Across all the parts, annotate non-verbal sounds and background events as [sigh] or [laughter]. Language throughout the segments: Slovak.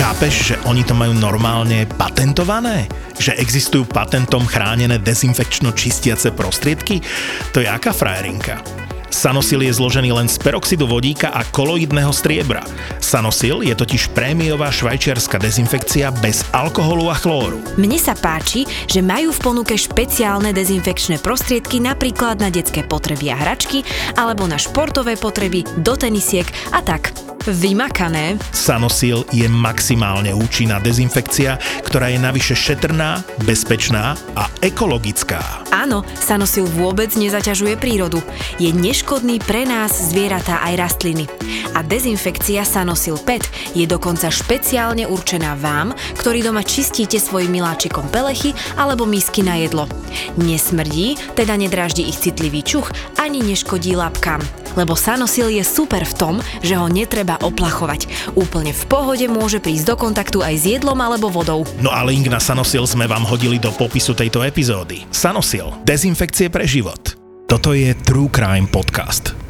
Chápeš, že oni to majú normálne patentované? Že existujú patentom chránené dezinfekčno čistiace prostriedky? To je aká frajerinka? Sanosil je zložený len z peroxidu vodíka a koloidného striebra. Sanosil je totiž prémiová švajčiarska dezinfekcia bez alkoholu a chlóru. Mne sa páči, že majú v ponuke špeciálne dezinfekčné prostriedky napríklad na detské potreby a hračky alebo na športové potreby, do tenisiek a tak. Vymakané. Sanosil je maximálne účinná dezinfekcia, ktorá je navyše šetrná, bezpečná a ekologická. Áno, Sanosil vôbec nezaťažuje prírodu. Je neškodný pre nás, zvieratá aj rastliny. A dezinfekcia Sanosil PET je dokonca špeciálne určená vám, ktorí doma čistíte svojim miláčikom pelechy alebo misky na jedlo. Nesmrdí, teda nedráždi ich citlivý čuch, ani neškodí labkám. Lebo Sanosil je super v tom, že ho netreba oplachovať. Úplne v pohode môže prísť do kontaktu aj s jedlom alebo vodou. No a link na Sanosil sme vám hodili do popisu tejto epizódy. Sanosil. Dezinfekcie pre život. Toto je True Crime Podcast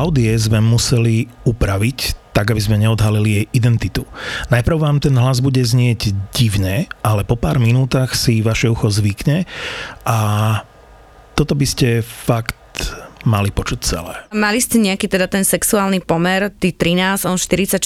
Klaudie sme museli upraviť tak, aby sme neodhalili jej identitu. Najprv vám ten hlas bude znieť divne, ale po pár minútach si vaše ucho zvykne a toto by ste fakt mali počuť celé. Mali ste nejaký teda ten sexuálny pomer, ty 13, on 44.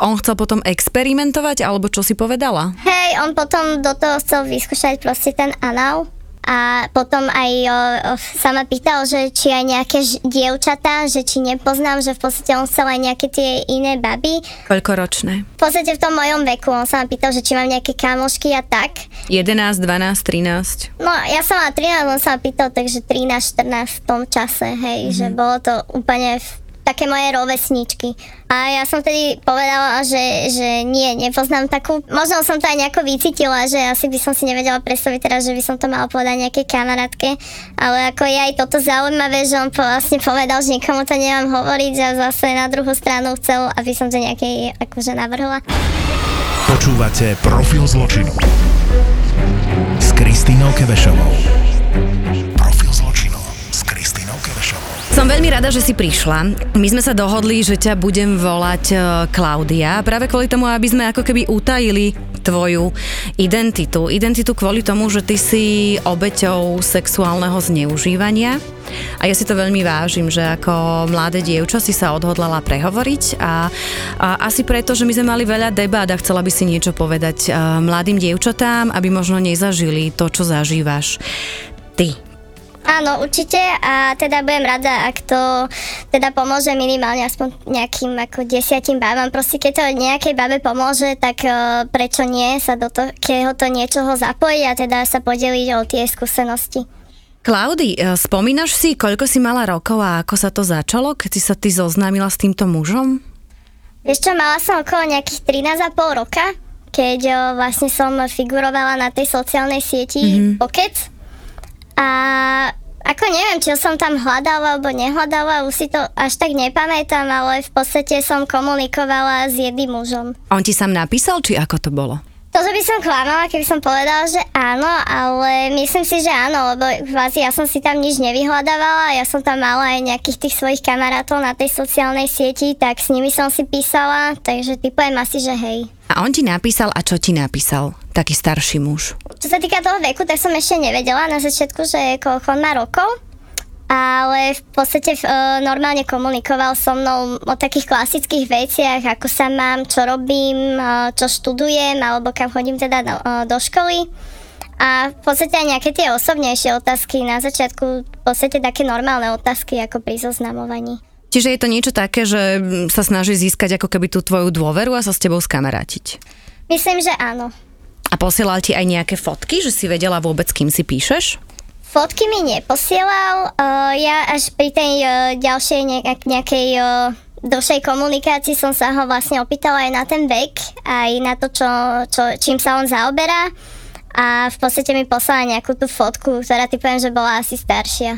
On chcel potom experimentovať, alebo čo si povedala? Hej, on potom do toho chcel vyskúšať proste ten anál a potom aj o, o, sa ma pýtal, že či aj nejaké ž- dievčatá, že či nepoznám, že v podstate on chcel aj nejaké tie iné baby. Koľko ročné? V podstate v tom mojom veku, on sa ma pýtal, že či mám nejaké kamošky a tak. 11, 12, 13. No ja som mala 13, on sa ma pýtal, takže 13, 14 v tom čase, hej, mm-hmm. že bolo to úplne v také moje rovesničky. A ja som tedy povedala, že, že nie, nepoznám takú, možno som to aj nejako vycítila, že asi by som si nevedela predstaviť teraz, že by som to mala povedať nejakej kamarátke, ale ako je aj toto zaujímavé, že on vlastne povedal, že nikomu to nemám hovoriť a zase na druhú stranu chcel, aby som to nejakej akože navrhla. Počúvate Profil zločinu s Kristínou Kevešovou. Veľmi rada, že si prišla. My sme sa dohodli, že ťa budem volať e, Klaudia, práve kvôli tomu, aby sme ako keby utajili tvoju identitu. Identitu kvôli tomu, že ty si obeťou sexuálneho zneužívania. A ja si to veľmi vážim, že ako mladé dievča si sa odhodlala prehovoriť a, a asi preto, že my sme mali veľa debát a chcela by si niečo povedať e, mladým dievčatám, aby možno nezažili to, čo zažívaš ty. Áno, určite a teda budem rada, ak to teda pomôže minimálne aspoň nejakým ako desiatim babám. Proste keď to nejakej babe pomôže, tak uh, prečo nie sa do takéhoto niečoho zapojiť a teda sa podeliť o tie skúsenosti. Klaudy, e, spomínaš si, koľko si mala rokov a ako sa to začalo, keď si sa ty zoznámila s týmto mužom? Vieš čo, mala som okolo nejakých 13,5 roka, keď o, vlastne som figurovala na tej sociálnej sieti mm-hmm. Pokec. A ako neviem, či som tam hľadala alebo nehľadala, už si to až tak nepamätám, ale v podstate som komunikovala s jedným mužom. On ti sám napísal, či ako to bolo? To, že by som klamala, keby som povedala, že áno, ale myslím si, že áno, lebo kvázi ja som si tam nič nevyhľadávala, ja som tam mala aj nejakých tých svojich kamarátov na tej sociálnej sieti, tak s nimi som si písala, takže typujem asi, že hej. A on ti napísal a čo ti napísal? Taký starší muž. Čo sa týka toho veku, tak som ešte nevedela na začiatku, že koľko on má rokov ale v podstate uh, normálne komunikoval so mnou o takých klasických veciach, ako sa mám, čo robím, uh, čo študujem, alebo kam chodím teda do, uh, do školy. A v podstate aj nejaké tie osobnejšie otázky na začiatku, v podstate také normálne otázky ako pri zoznamovaní. Čiže je to niečo také, že sa snaží získať ako keby tú tvoju dôveru a sa s tebou skamarátiť? Myslím, že áno. A posielal ti aj nejaké fotky, že si vedela vôbec, kým si píšeš? Fotky mi neposielal, uh, ja až pri tej uh, ďalšej nejak, nejakej uh, dlhšej komunikácii som sa ho vlastne opýtala aj na ten vek, aj na to, čo, čo, čím sa on zaoberá a v podstate mi poslala nejakú tú fotku, ktorá typujem, že bola asi staršia.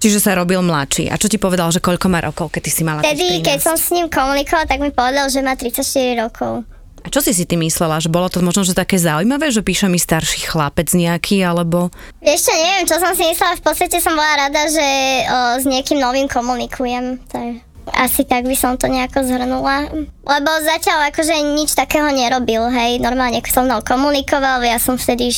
Čiže sa robil mladší. A čo ti povedal, že koľko má rokov, keď ty si mala Tedy, keď som s ním komunikovala, tak mi povedal, že má 34 rokov. Čo si si ty myslela? Že bolo to možno že také zaujímavé, že píše mi starší chlapec nejaký, alebo... Ešte neviem, čo som si myslela. V podstate som bola rada, že o, s niekým novým komunikujem. Tak asi tak by som to nejako zhrnula. Lebo zatiaľ akože nič takého nerobil, hej, normálne so mnou komunikoval, ja som vtedy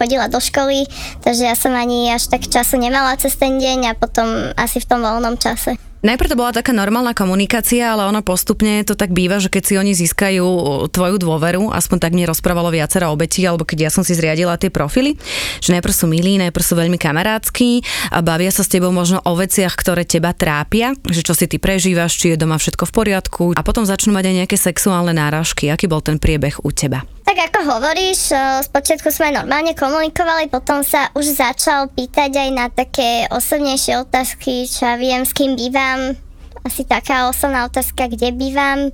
chodila do školy, takže ja som ani až tak času nemala cez ten deň a potom asi v tom voľnom čase. Najprv to bola taká normálna komunikácia, ale ono postupne to tak býva, že keď si oni získajú tvoju dôveru, aspoň tak mi rozprávalo viacero obetí, alebo keď ja som si zriadila tie profily, že najprv sú milí, najprv sú veľmi kamarátsky a bavia sa s tebou možno o veciach, ktoré teba trápia, že čo si ty prežívaš, či je doma všetko v poriadku a potom začnú mať aj nejaké sexuálne náražky. Aký bol ten priebeh u teba? Tak ako hovoríš, spočiatku sme normálne komunikovali, potom sa už začal pýtať aj na také osobnejšie otázky, čo ja viem, s kým bývam, asi taká osobná otázka, kde bývam.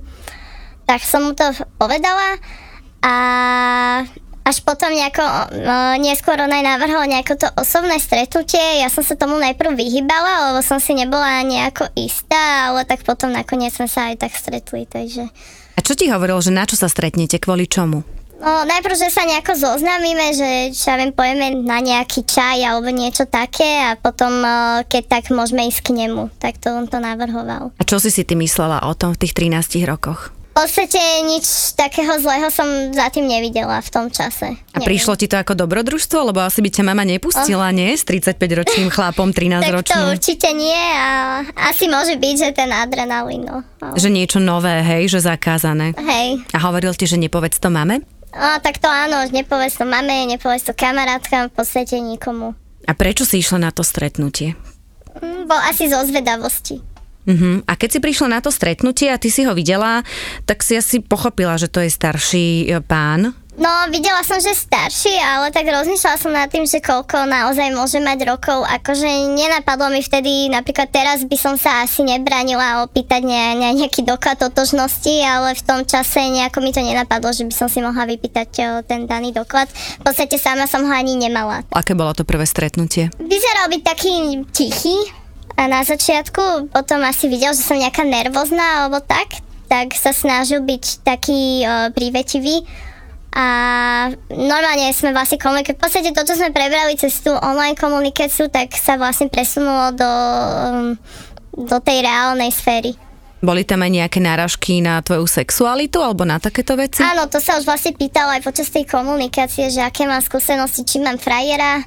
Tak som mu to povedala a až potom nejako, no, neskôr on aj navrhol nejako to osobné stretnutie. Ja som sa tomu najprv vyhybala, lebo som si nebola nejako istá, ale tak potom nakoniec sme sa aj tak stretli, takže... A čo ti hovoril, že na čo sa stretnete, kvôli čomu? No, najprv, že sa nejako zoznamíme, že čo ja viem, pojeme na nejaký čaj alebo niečo také a potom, keď tak môžeme ísť k nemu. Tak to on to navrhoval. A čo si si ty myslela o tom v tých 13 rokoch? V podstate nič takého zlého som za tým nevidela v tom čase. A Neviem. prišlo ti to ako dobrodružstvo? Lebo asi by ťa mama nepustila, oh. nie? S 35-ročným chlapom, 13-ročným. Tak to určite nie a asi môže byť, že ten adrenalín, no. Že niečo nové, hej, že zakázané. Hej. A hovoril ti, že nepovedz to mame? A, tak to áno, nepovedz to mame, nepovedz to kamarátkam, v podstate nikomu. A prečo si išla na to stretnutie? Mm, bol asi zo zvedavosti. Uh-huh. A keď si prišla na to stretnutie a ty si ho videla, tak si asi pochopila, že to je starší e, pán. No, videla som, že starší, ale tak rozmýšľala som nad tým, že koľko naozaj môže mať rokov. Akože nenapadlo mi vtedy, napríklad teraz by som sa asi nebranila opýtať ne, ne, nejaký doklad totožnosti, ale v tom čase nejako mi to nenapadlo, že by som si mohla vypýtať o, ten daný doklad. V podstate sama som ho ani nemala. Aké bolo to prvé stretnutie? Vyzeral byť taký tichý, a na začiatku potom asi videl, že som nejaká nervózna alebo tak, tak sa snažil byť taký uh, prívetivý a normálne sme vlastne komunikovali. V podstate to, čo sme prebrali cez tú online komunikáciu, tak sa vlastne presunulo do, do tej reálnej sféry. Boli tam aj nejaké náražky na tvoju sexualitu alebo na takéto veci? Áno, to sa už vlastne pýtala aj počas tej komunikácie, že aké mám skúsenosti, či mám frajera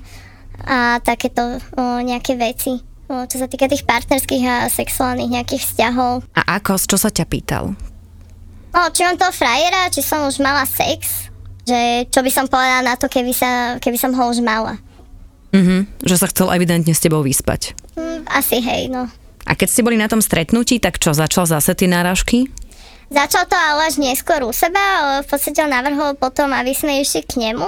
a takéto o, nejaké veci, o, čo sa týka tých partnerských a sexuálnych nejakých vzťahov. A ako, čo sa ťa pýtal? O, či mám toho frajera, či som už mala sex, že čo by som povedala na to, keby, sa, keby som ho už mala. Mhm, že sa chcel evidentne s tebou vyspať. Mm, asi hej, no. A keď ste boli na tom stretnutí, tak čo, začal zase tie náražky? Začal to ale až neskôr u seba, ale v podstate ho navrhol potom, aby sme išli k nemu.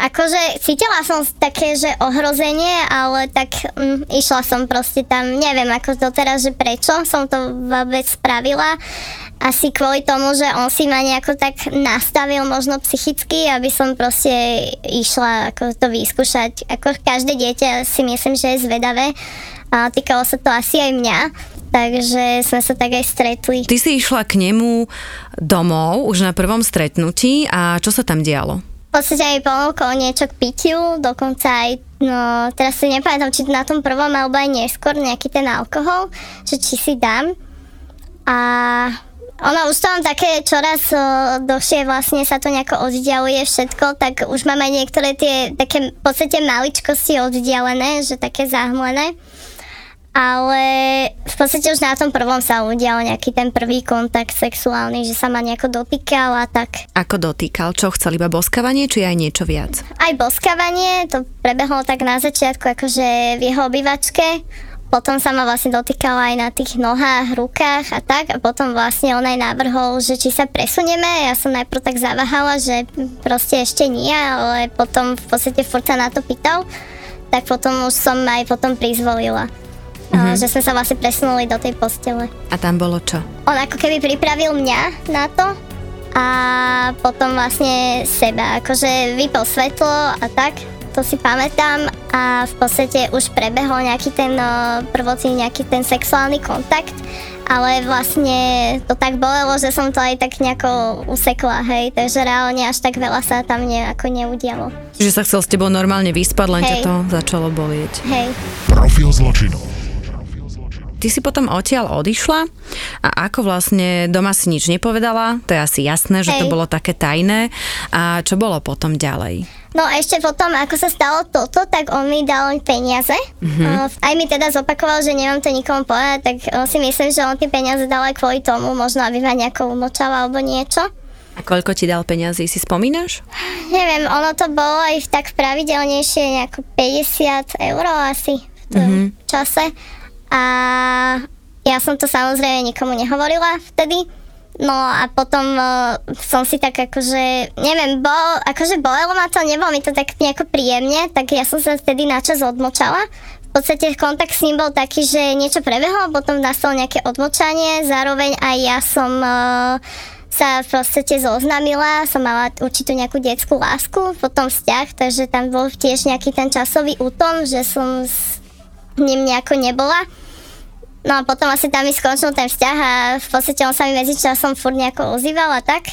Akože cítila som také, že ohrozenie, ale tak mm, išla som proste tam, neviem ako doteraz, že prečo som to vôbec spravila asi kvôli tomu, že on si ma nejako tak nastavil možno psychicky, aby som proste išla ako to vyskúšať. Ako každé dieťa si myslím, že je zvedavé. A týkalo sa to asi aj mňa, takže sme sa tak aj stretli. Ty si išla k nemu domov už na prvom stretnutí a čo sa tam dialo? V podstate aj ponúkol niečo k pitiu, dokonca aj, no teraz si nepamätám, či na tom prvom alebo aj neskôr nejaký ten alkohol, že či si dám. A ono už to mám také čoraz dlhšie vlastne sa to nejako oddialuje všetko, tak už mám aj niektoré tie také v podstate maličkosti oddialené, že také zahmlené. Ale v podstate už na tom prvom sa udial nejaký ten prvý kontakt sexuálny, že sa ma nejako dotýkal a tak. Ako dotýkal? Čo chcel iba boskavanie, či aj niečo viac? Aj boskavanie, to prebehlo tak na začiatku akože v jeho obývačke potom sa ma vlastne dotýkala aj na tých nohách, rukách a tak a potom vlastne on aj navrhol, že či sa presunieme. Ja som najprv tak zaváhala, že proste ešte nie, ale potom v podstate furt sa na to pýtal. tak potom už som aj potom prizvolila. Mm-hmm. že sme sa vlastne presunuli do tej postele. A tam bolo čo? On ako keby pripravil mňa na to a potom vlastne seba, akože vypol svetlo a tak, to si pamätám a v podstate už prebehol nejaký ten prvotný nejaký ten sexuálny kontakt ale vlastne to tak bolelo, že som to aj tak nejako usekla, hej, takže reálne až tak veľa sa tam nejako neudialo. Čiže sa chcel s tebou normálne vyspať, len hej. ťa to začalo bolieť. Hej. Profil zločinu. Ty si potom odtiaľ odišla a ako vlastne doma si nič nepovedala, to je asi jasné, že Hej. to bolo také tajné. A čo bolo potom ďalej? No a ešte potom, ako sa stalo toto, tak on mi dal peniaze. Mm-hmm. Aj mi teda zopakoval, že nemám to nikomu povedať, tak si myslím, že on tie peniaze dal aj kvôli tomu, možno aby ma nejako umočal alebo niečo. A koľko ti dal peniazy, si spomínaš? Neviem, ono to bolo aj tak pravidelnejšie, nejako 50 eur asi v tom mm-hmm. čase. A ja som to samozrejme nikomu nehovorila vtedy. No a potom uh, som si tak akože, neviem, bol, akože bolelo ma to, nebolo mi to tak nejako príjemne, tak ja som sa vtedy načas odmočala. V podstate kontakt s ním bol taký, že niečo prebehlo, potom nastalo nejaké odmočanie, zároveň aj ja som uh, sa v podstate zoznamila, som mala určitú nejakú detskú lásku, potom vzťah, takže tam bol tiež nejaký ten časový útom, že som s ním nejako nebola. No a potom asi tam mi skončil ten vzťah a v podstate on sa mi medzičasom furt nejako ozýval a tak.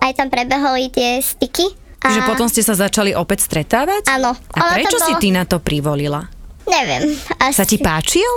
Aj tam prebeholi tie styky. A... Že potom ste sa začali opäť stretávať? Áno. A prečo bolo... si ty na to privolila? Neviem. Asi... Sa ti páčil?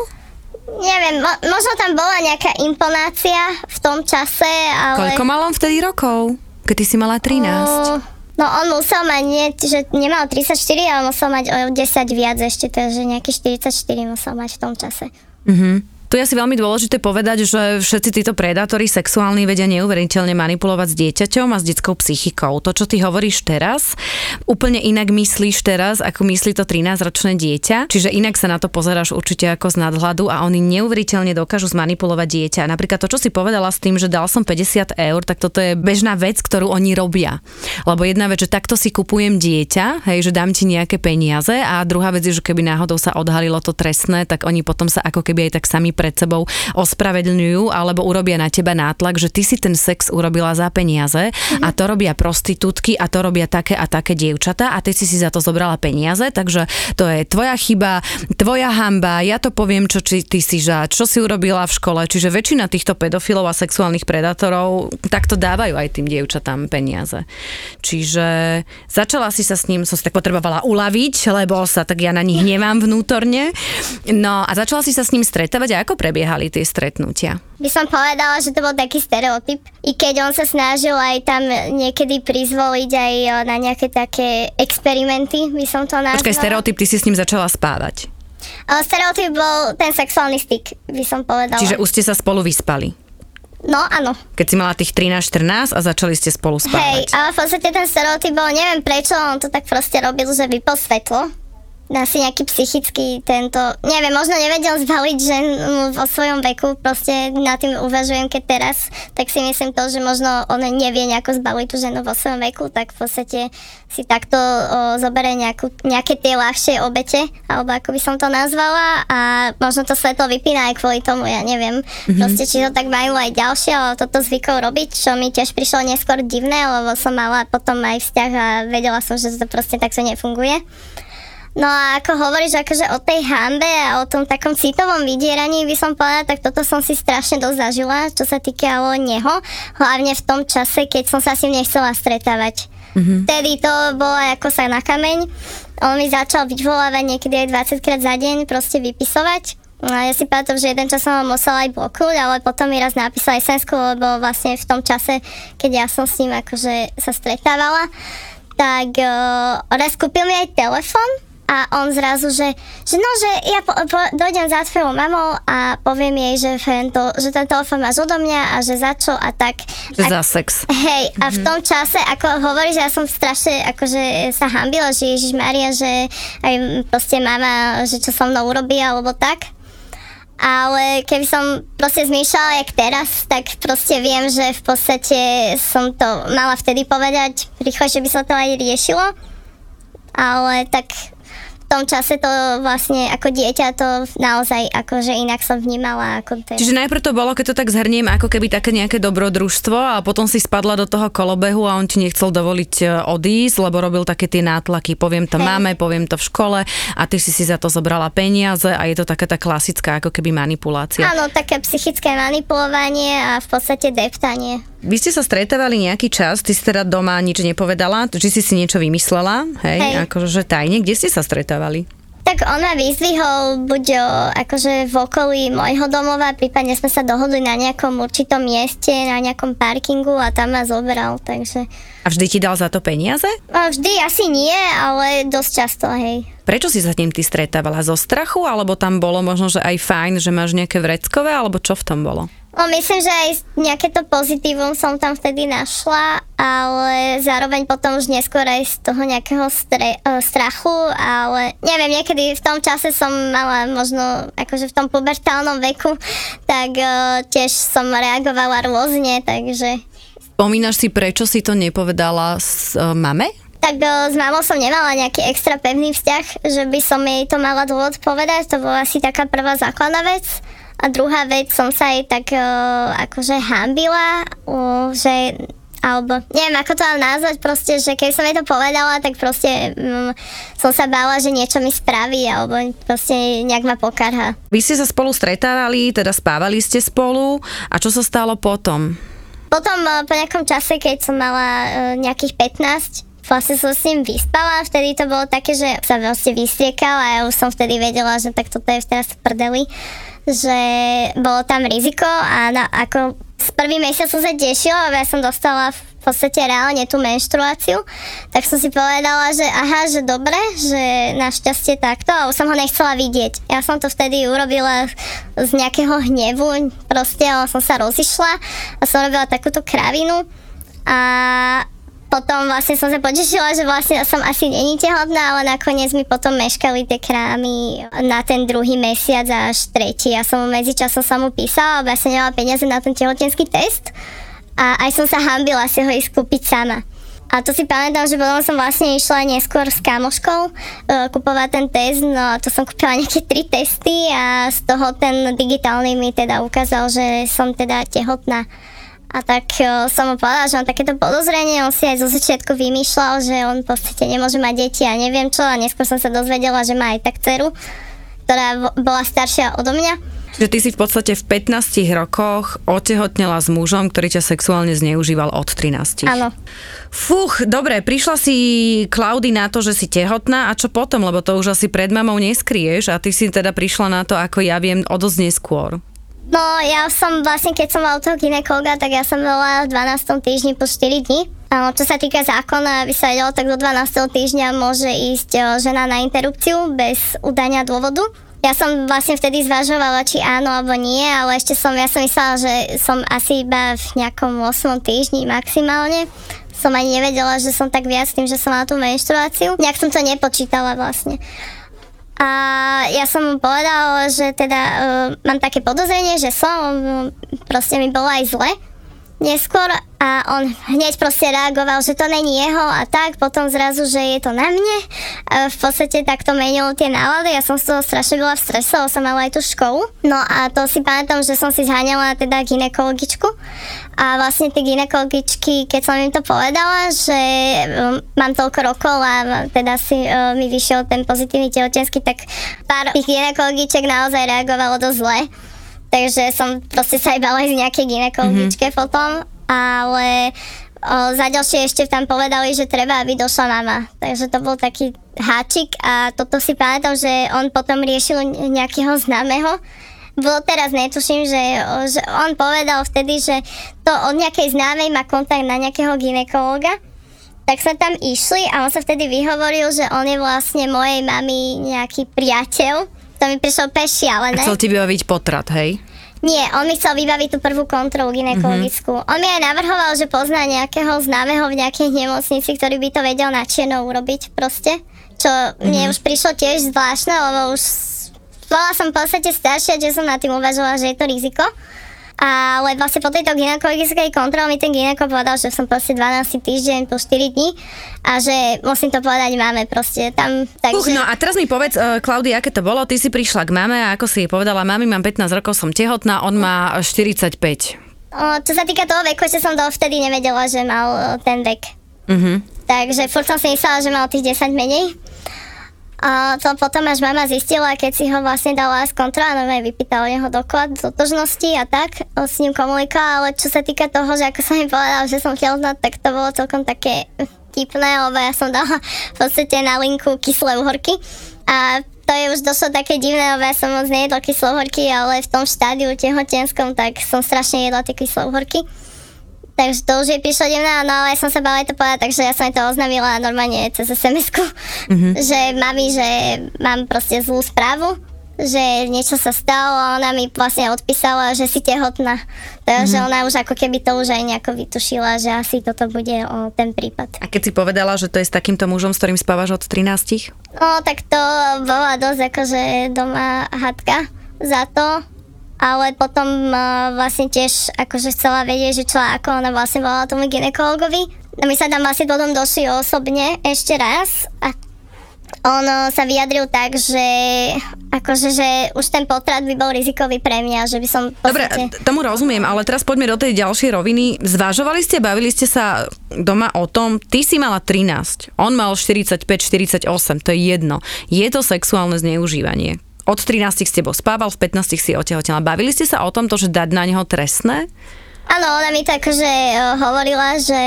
Neviem, mo- možno tam bola nejaká imponácia v tom čase, ale... Koľko mal on vtedy rokov? Keď ty si mala 13? Uh, No on musel mať, nie, že nemal 34, ale musel mať o 10 viac ešte, takže nejaké 44 musel mať v tom čase. Mm-hmm. Tu je asi veľmi dôležité povedať, že všetci títo predátori sexuálni vedia neuveriteľne manipulovať s dieťaťom a s detskou psychikou. To, čo ty hovoríš teraz, úplne inak myslíš teraz, ako myslí to 13-ročné dieťa. Čiže inak sa na to pozeráš určite ako z nadhľadu a oni neuveriteľne dokážu zmanipulovať dieťa. Napríklad to, čo si povedala s tým, že dal som 50 eur, tak toto je bežná vec, ktorú oni robia. Lebo jedna vec, že takto si kupujem dieťa, hej, že dám ti nejaké peniaze a druhá vec je, že keby náhodou sa odhalilo to trestné, tak oni potom sa ako keby aj tak sami pred sebou ospravedlňujú alebo urobia na teba nátlak, že ty si ten sex urobila za peniaze mm-hmm. a to robia prostitútky a to robia také a také dievčatá a ty si si za to zobrala peniaze, takže to je tvoja chyba, tvoja hamba, ja to poviem, čo či ty si žád, čo si urobila v škole, čiže väčšina týchto pedofilov a sexuálnych predátorov takto dávajú aj tým dievčatám peniaze. Čiže začala si sa s ním, som si tak potrebovala uľaviť, lebo sa tak ja na nich nemám vnútorne. No a začala si sa s ním stretávať a ako ako prebiehali tie stretnutia? By som povedala, že to bol taký stereotyp. I keď on sa snažil aj tam niekedy prizvoliť aj na nejaké také experimenty, by som to nazvala. Počkaj, stereotyp, ty si s ním začala spávať. stereotyp bol ten sexuálny styk, by som povedala. Čiže už ste sa spolu vyspali? No, áno. Keď si mala tých 13-14 a začali ste spolu spávať. Hej, ale v podstate ten stereotyp bol, neviem prečo, on to tak proste robil, že vypol svetlo asi nejaký psychický tento, neviem, možno nevedel zvaliť žen vo svojom veku, proste na tým uvažujem, keď teraz, tak si myslím to, že možno on nevie nejako zbaliť tú ženu vo svojom veku, tak v podstate si takto o, zoberie nejakú, nejaké tie ľahšie obete, alebo ako by som to nazvala a možno to svetlo vypína aj kvôli tomu, ja neviem, mm-hmm. proste či to tak majú aj ďalšie, ale toto zvykol robiť, čo mi tiež prišlo neskôr divné, lebo som mala potom aj vzťah a vedela som, že to proste takto nefunguje. No a ako hovoríš akože o tej hambe a o tom takom citovom vydieraní by som povedala, tak toto som si strašne dosť zažila, čo sa týkalo neho, hlavne v tom čase, keď som sa s ním nechcela stretávať. Mm-hmm. Vtedy to bolo ako sa na kameň. On mi začal vyvolávať niekedy aj 20 krát za deň, proste vypisovať. No a ja si pamätám, že jeden čas som ho musela aj bloknúť, ale potom mi raz napísal sms lebo vlastne v tom čase, keď ja som s ním akože sa stretávala, tak uh, raz kúpil mi aj telefon, a on zrazu, že, že no, že ja po, po, dojdem za tvojou mamou a poviem jej, že, to, že ten telefon máš odo mňa a že za čo a tak. Že a, za sex. Hej, a v mhm. tom čase, ako hovorí, že ja som strašne akože sa hambila, že Ježiš Maria, že aj proste mama, že čo so mnou urobí alebo tak. Ale keby som proste zmýšľala jak teraz, tak proste viem, že v podstate som to mala vtedy povedať rýchlo, že by sa to aj riešilo. Ale tak tom čase to vlastne ako dieťa to naozaj akože inak som vnímala ako ten. Čiže najprv to bolo, keď to tak zhrniem, ako keby také nejaké dobrodružstvo a potom si spadla do toho kolobehu a on ti nechcel dovoliť e, odísť, lebo robil také tie nátlaky, poviem to Hej. máme, poviem to v škole a ty si si za to zobrala peniaze a je to taká tá klasická ako keby manipulácia. Áno, také psychické manipulovanie a v podstate deptanie. Vy ste sa stretávali nejaký čas, ty si teda doma nič nepovedala, že si si niečo vymyslela, hej, hej. akože tajne, kde ste sa stretávali? Tak on ma vyzvihol buď o, akože v okolí môjho domova, prípadne sme sa dohodli na nejakom určitom mieste, na nejakom parkingu a tam ma zoberal, takže... A vždy ti dal za to peniaze? A vždy asi nie, ale dosť často, hej. Prečo si sa ním ty stretávala? Zo strachu? Alebo tam bolo možno, že aj fajn, že máš nejaké vreckové? Alebo čo v tom bolo? No, myslím, že aj nejaké to pozitívum som tam vtedy našla, ale zároveň potom už neskôr aj z toho nejakého stre, uh, strachu, ale neviem, niekedy v tom čase som mala možno akože v tom pubertálnom veku, tak uh, tiež som reagovala rôzne, takže... Spomínaš si, prečo si to nepovedala s uh, mame? tak uh, s mamou som nemala nejaký extra pevný vzťah, že by som jej to mala dôvod povedať, to bola asi taká prvá základná vec. A druhá vec, som sa aj tak uh, akože hambila, uh, že alebo neviem, ako to mám nazvať, proste, že keď som jej to povedala, tak proste um, som sa bála, že niečo mi spraví, alebo proste nejak ma pokarha. Vy ste sa spolu stretávali, teda spávali ste spolu a čo sa stalo potom? Potom uh, po nejakom čase, keď som mala uh, nejakých 15, vlastne som s ním vyspala, vtedy to bolo také, že sa vlastne vystriekal a ja už som vtedy vedela, že tak toto je teraz v prdeli že bolo tam riziko a na, ako z prvý mesiac som sa tešila, lebo ja som dostala v podstate reálne tú menštruáciu, tak som si povedala, že aha, že dobre, že našťastie takto a už som ho nechcela vidieť. Ja som to vtedy urobila z nejakého hnevu, proste som sa rozišla a som robila takúto kravinu a potom vlastne som sa potešila, že vlastne som asi není tehotná, ale nakoniec mi potom meškali tie krámy na ten druhý mesiac až tretí. Ja som medzičasom sa mu písala, lebo ja som nemala peniaze na ten tehotenský test a aj som sa hambila si ho ísť kúpiť sama. A to si pamätám, že potom som vlastne išla neskôr s kamoškou uh, kupovať ten test, no to som kúpila [laughs] nejaké tri testy a z toho ten digitálny mi teda ukázal, že som teda tehotná. A tak uh, som mu povedala, že mám takéto podozrenie, on si aj zo začiatku vymýšľal, že on v podstate nemôže mať deti a neviem čo a neskôr som sa dozvedela, že má aj tak dceru, ktorá bola staršia odo mňa. Že ty si v podstate v 15 rokoch otehotnela s mužom, ktorý ťa sexuálne zneužíval od 13. Áno. Fuch, dobre, prišla si Klaudy na to, že si tehotná a čo potom, lebo to už asi pred mamou neskrieš a ty si teda prišla na to, ako ja viem, o dosť neskôr. No ja som vlastne, keď som mal toho ginekologa, tak ja som bola v 12. týždni po 4 dní. Čo sa týka zákona, aby sa vedelo, tak do 12. týždňa môže ísť žena na interrupciu bez udania dôvodu. Ja som vlastne vtedy zvažovala, či áno alebo nie, ale ešte som, ja som myslela, že som asi iba v nejakom 8. týždni maximálne. Som ani nevedela, že som tak viac tým, že som mala tú menštruáciu. Nejak som to nepočítala vlastne. A ja som mu povedala, že teda uh, mám také podozrenie, že som, proste mi bolo aj zle neskôr a on hneď proste reagoval, že to není jeho a tak, potom zrazu, že je to na mne. A v podstate takto menil tie nálady, ja som z toho strašne bola v strese, som mala aj tú školu. No a to si pamätám, že som si zháňala teda ginekologičku a vlastne tie ginekologičky, keď som im to povedala, že um, mám toľko rokov a teda si uh, mi vyšiel ten pozitívny tehotenský, tak pár tých ginekologiček naozaj reagovalo dosť zle takže som proste sa aj bala z nejakej ginekologičke mm-hmm. potom, ale o, za ďalšie ešte tam povedali, že treba, aby došla mama. Takže to bol taký háčik a toto si pamätám, že on potom riešil nejakého známeho. Bolo teraz netuším, že, že on povedal vtedy, že to od nejakej známej má kontakt na nejakého ginekologa tak sme tam išli a on sa vtedy vyhovoril, že on je vlastne mojej mami nejaký priateľ to mi prišlo úplne šialené. Chcel ti vybaviť potrat, hej? Nie, on mi chcel vybaviť tú prvú kontrolu ginekologickú. Mm-hmm. On mi aj navrhoval, že pozná nejakého známeho v nejakej nemocnici, ktorý by to vedel na čierno urobiť proste. Čo mm-hmm. mne už prišlo tiež zvláštne, lebo už bola som v podstate staršia, že som na tým uvažovala, že je to riziko. Ale vlastne po tejto gynekologickej kontrole mi ten gineko povedal, že som proste 12 týždeň po 4 dní a že musím to povedať máme proste tam. Takže... Uch, no a teraz mi povedz, uh, Klaudia, aké to bolo? Ty si prišla k mame a ako si jej povedala, mami, mám 15 rokov, som tehotná, on má 45. O, čo sa týka toho veku, že som dovtedy nevedela, že mal ten vek. Uh-huh. Takže furt som si myslela, že mal tých 10 menej. A to potom až mama zistila, keď si ho vlastne dala z kontrola, no vypýtala neho doklad totožnosti a tak, s ním komunikovala, ale čo sa týka toho, že ako som mi povedala, že som tehotná, tak to bolo celkom také tipné, lebo ja som dala v podstate na linku kyslé uhorky a to je už došlo také divné, lebo ja som moc nejedla kyslé uhorky, ale v tom štádiu tehotenskom, tak som strašne jedla tie kyslé uhorky. Takže to už je prišlo divné, no ale ja som sa bala aj to povedať, takže ja som aj to oznamila normálne cez sms mm-hmm. [laughs] že mami, že mám proste zlú správu, že niečo sa stalo a ona mi vlastne odpísala, že si tehotná. Takže mm-hmm. ona už ako keby to už aj nejako vytušila, že asi toto bude o ten prípad. A keď si povedala, že to je s takýmto mužom, s ktorým spávaš od 13? No tak to bola dosť akože doma hadka za to, ale potom uh, vlastne tiež akože chcela vedieť, že čo ako ona vlastne volala tomu ginekologovi. My sa tam vlastne potom došli osobne ešte raz a on sa vyjadril tak, že akože, že už ten potrat by bol rizikový pre mňa, že by som... Dobre, tomu rozumiem, ale teraz poďme do tej ďalšej roviny. Zvažovali ste, bavili ste sa doma o tom, ty si mala 13, on mal 45, 48, to je jedno. Je to sexuálne zneužívanie od 13 s tebou spával, v 15 si otehotela. Bavili ste sa o tomto, že dať na neho trestné? Áno, ona mi tak, že uh, hovorila, že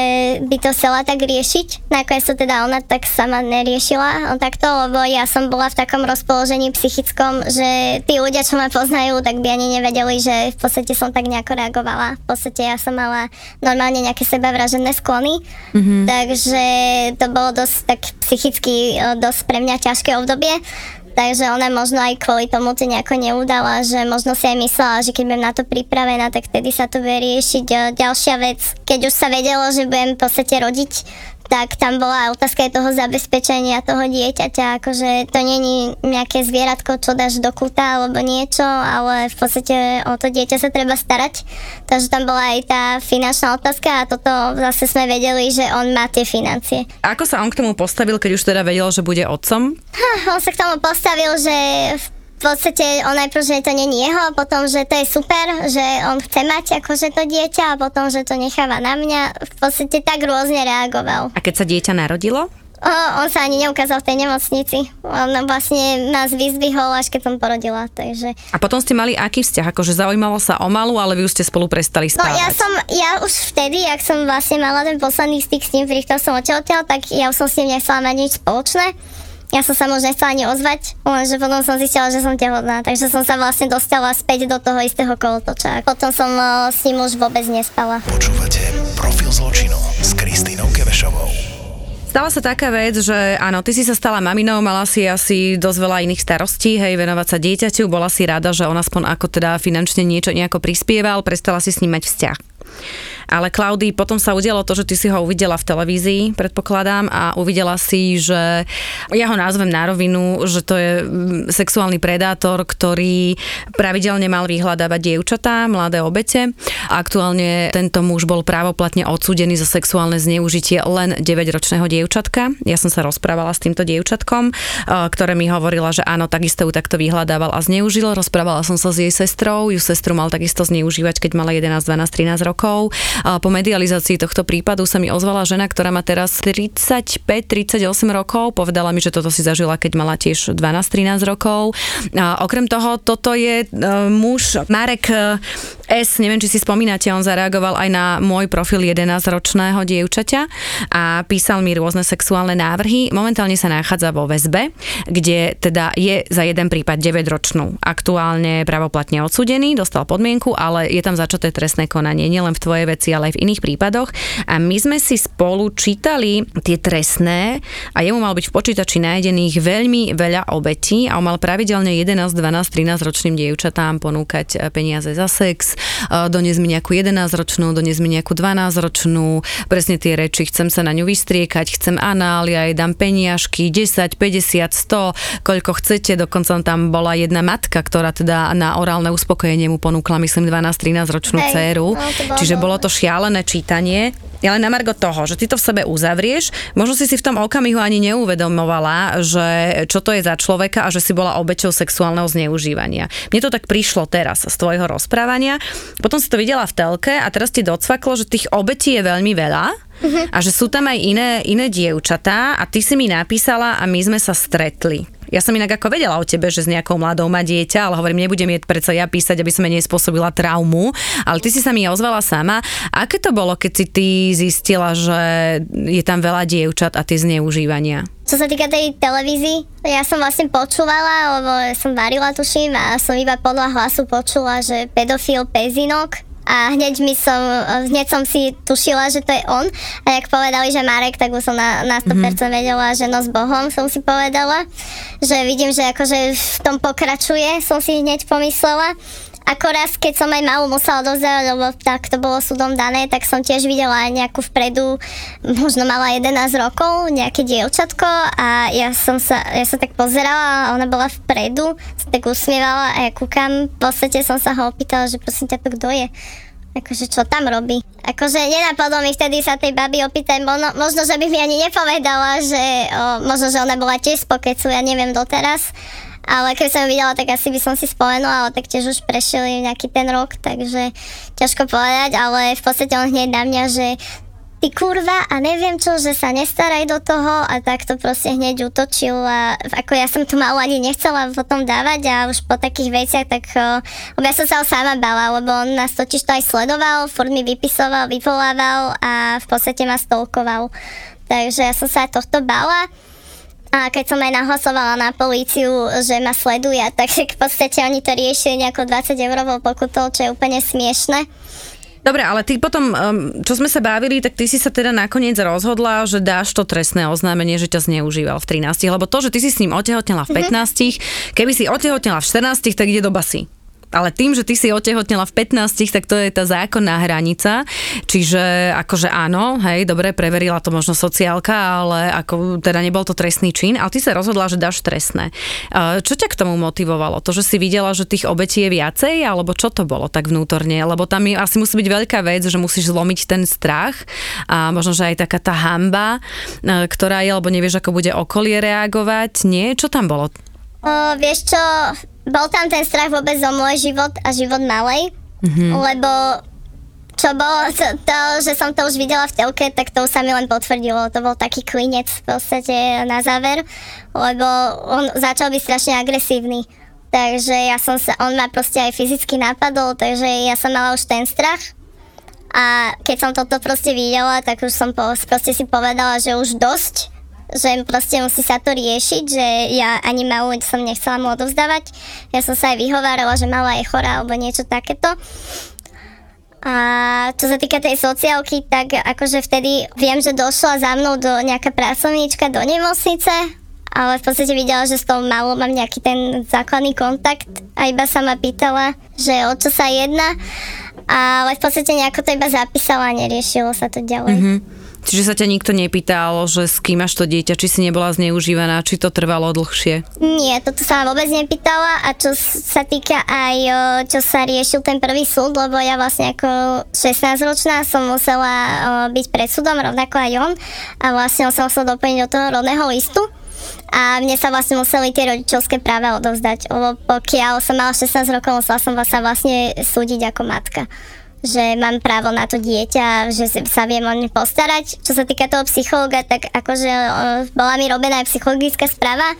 by to chcela tak riešiť. Nakoniec to teda ona tak sama neriešila takto, lebo ja som bola v takom rozpoložení psychickom, že tí ľudia, čo ma poznajú, tak by ani nevedeli, že v podstate som tak nejako reagovala. V podstate ja som mala normálne nejaké sebavražené sklony, mm-hmm. takže to bolo dosť tak psychicky uh, dosť pre mňa ťažké obdobie. Takže ona možno aj kvôli tomu to nejako neudala, že možno si aj myslela, že keď budem na to pripravená, tak vtedy sa to bude riešiť. Ďalšia vec, keď už sa vedelo, že budem v podstate rodiť, tak tam bola otázka aj toho zabezpečenia toho dieťaťa, akože to není nejaké zvieratko, čo dáš do kúta alebo niečo, ale v podstate o to dieťa sa treba starať. Takže tam bola aj tá finančná otázka a toto zase sme vedeli, že on má tie financie. Ako sa on k tomu postavil, keď už teda vedel, že bude otcom? Ha, on sa k tomu postavil, že v v podstate on najprv, že to není jeho, potom, že to je super, že on chce mať akože to dieťa a potom, že to necháva na mňa. V podstate tak rôzne reagoval. A keď sa dieťa narodilo? O, on sa ani neukázal v tej nemocnici. On vlastne nás vyzdvihol, až keď som porodila, takže... A potom ste mali aký vzťah? Akože zaujímalo sa o malú, ale vy už ste spolu prestali spávať. No ja som, ja už vtedy, ak som vlastne mala ten posledný styk s ním, pri ktorom som odtiaľ, tak ja už som s ním nechcela mať nič spoločné ja som sa možno nechcela ani ozvať, lenže potom som zistila, že som tehotná, takže som sa vlastne dostala späť do toho istého kolotoča. Potom som uh, s ním už vôbec nespala. Počúvate Profil zločinu s Kristýnou Kevešovou. Stala sa taká vec, že áno, ty si sa stala maminou, mala si asi dosť veľa iných starostí, hej, venovať sa dieťaťu, bola si rada, že on aspoň ako teda finančne niečo nejako prispieval, prestala si s ním mať vzťah. Ale Klaudy, potom sa udialo to, že ty si ho uvidela v televízii, predpokladám, a uvidela si, že ja ho názvem na rovinu, že to je mm, sexuálny predátor, ktorý pravidelne mal vyhľadávať dievčatá, mladé obete. Aktuálne tento muž bol právoplatne odsúdený za sexuálne zneužitie len 9-ročného dievčatka. Ja som sa rozprávala s týmto dievčatkom, ktoré mi hovorila, že áno, takisto ju takto vyhľadával a zneužil. Rozprávala som sa s jej sestrou, ju sestru mal takisto zneužívať, keď mala 11, 12, 13 rokov. Po medializácii tohto prípadu sa mi ozvala žena, ktorá má teraz 35-38 rokov. Povedala mi, že toto si zažila, keď mala tiež 12-13 rokov. A okrem toho, toto je e, muž Marek e, S, neviem, či si spomínate, on zareagoval aj na môj profil 11-ročného dievčaťa a písal mi rôzne sexuálne návrhy. Momentálne sa nachádza vo väzbe, kde teda je za jeden prípad 9-ročnú. Aktuálne pravoplatne odsudený, dostal podmienku, ale je tam začaté trestné konanie nielen v tvojej veci, veci, ale aj v iných prípadoch. A my sme si spolu čítali tie trestné a jemu mal byť v počítači nájdených veľmi veľa obetí a on mal pravidelne 11, 12, 13 ročným dievčatám ponúkať e, peniaze za sex, e, doniesť mi nejakú 11 ročnú, doniesť mi nejakú 12 ročnú, presne tie reči, chcem sa na ňu vystriekať, chcem anál, ja jej dám peniažky, 10, 50, 100, koľko chcete, dokonca tam bola jedna matka, ktorá teda na orálne uspokojenie mu ponúkla, myslím, 12-13 ročnú Hej, dceru. No, bolo Čiže bolo to šialené čítanie. Ale na margo toho, že ty to v sebe uzavrieš, možno si si v tom okamihu ani neuvedomovala, že čo to je za človeka a že si bola obeťou sexuálneho zneužívania. Mne to tak prišlo teraz z tvojho rozprávania. Potom si to videla v telke a teraz ti docvaklo, že tých obetí je veľmi veľa uh-huh. a že sú tam aj iné, iné dievčatá a ty si mi napísala a my sme sa stretli. Ja som inak ako vedela o tebe, že s nejakou mladou má dieťa, ale hovorím, nebudem je predsa ja písať, aby som jej nespôsobila traumu, ale ty si sa mi ozvala sama. Aké to bolo, keď si ty zistila, že je tam veľa dievčat a tie zneužívania? Čo sa týka tej televízii, ja som vlastne počúvala, lebo som varila, tuším, a som iba podľa hlasu počula, že pedofil Pezinok a hneď mi som, hneď som si tušila, že to je on. A jak povedali, že Marek, tak už som na, na 100% mm-hmm. vedela, že no s Bohom som si povedala, že vidím, že akože v tom pokračuje, som si hneď pomyslela ako keď som aj malú musela dozerať, lebo tak to bolo súdom dané, tak som tiež videla nejakú vpredu, možno mala 11 rokov, nejaké dievčatko a ja som sa, ja sa tak pozerala a ona bola vpredu, sa tak usmievala a ja kúkam, v podstate som sa ho opýtala, že prosím ťa, to kto je? akože čo tam robí. Akože nenapadlo mi vtedy sa tej baby opýtať, možno, možno že by mi ani nepovedala, že o, možno, že ona bola tiež z ja neviem doteraz, ale keď som videla, tak asi by som si spomenula, ale tak tiež už prešiel nejaký ten rok, takže ťažko povedať, ale v podstate on hneď na mňa, že ty kurva a neviem čo, že sa nestaraj do toho a tak to proste hneď utočil a ako ja som tu malu ani nechcela potom dávať a už po takých veciach tak uh, ja som sa ho sama bala, lebo on nás totiž to aj sledoval, furt mi vypisoval, vyvolával a v podstate ma stolkoval. Takže ja som sa tohto bala. A keď som aj nahlasovala na políciu, že ma sleduje, tak v podstate oni to riešili nejako 20 eurovou pokutou, čo je úplne smiešne. Dobre, ale ty potom, čo sme sa bavili, tak ty si sa teda nakoniec rozhodla, že dáš to trestné oznámenie, že ťa zneužíval v 13, lebo to, že ty si s ním otehotnela v 15, mm-hmm. keby si otehotnela v 14, tak ide do basy ale tým, že ty si otehotnela v 15, tak to je tá zákonná hranica. Čiže akože áno, hej, dobre, preverila to možno sociálka, ale ako teda nebol to trestný čin, ale ty sa rozhodla, že dáš trestné. Čo ťa k tomu motivovalo? To, že si videla, že tých obetí je viacej, alebo čo to bolo tak vnútorne? Lebo tam je, asi musí byť veľká vec, že musíš zlomiť ten strach a možno, že aj taká tá hamba, ktorá je, alebo nevieš, ako bude okolie reagovať. Nie? Čo tam bolo? O, vieš čo, bol tam ten strach vôbec o môj život a život malej, mm-hmm. lebo čo bolo to, to, že som to už videla v telke, tak to sa mi len potvrdilo. To bol taký klinec v podstate na záver, lebo on začal byť strašne agresívny. Takže ja som sa, on ma proste aj fyzicky napadol, takže ja som mala už ten strach. A keď som toto proste videla, tak už som po, proste si povedala, že už dosť že proste musí sa to riešiť, že ja ani malú som nechcela mu odovzdávať. Ja som sa aj vyhovárala, že mala je chorá alebo niečo takéto. A čo sa týka tej sociálky, tak akože vtedy viem, že došla za mnou do nejaká pracovníčka do nemocnice, ale v podstate videla, že s tou malou mám nejaký ten základný kontakt a iba sa ma pýtala, že o čo sa jedná, ale v podstate nejako to iba zapísala a neriešilo sa to ďalej. Mm-hmm. Čiže sa ťa nikto nepýtal, že s kým máš to dieťa, či si nebola zneužívaná, či to trvalo dlhšie? Nie, toto sa vôbec nepýtala a čo sa týka aj, čo sa riešil ten prvý súd, lebo ja vlastne ako 16-ročná som musela byť pred súdom, rovnako aj on a vlastne on sa musel doplniť do toho rodného listu a mne sa vlastne museli tie rodičovské práva odovzdať, lebo pokiaľ som mala 16 rokov, musela som sa vlastne súdiť ako matka že mám právo na to dieťa, že sa viem o ne postarať. Čo sa týka toho psychologa, tak akože bola mi robená aj psychologická správa,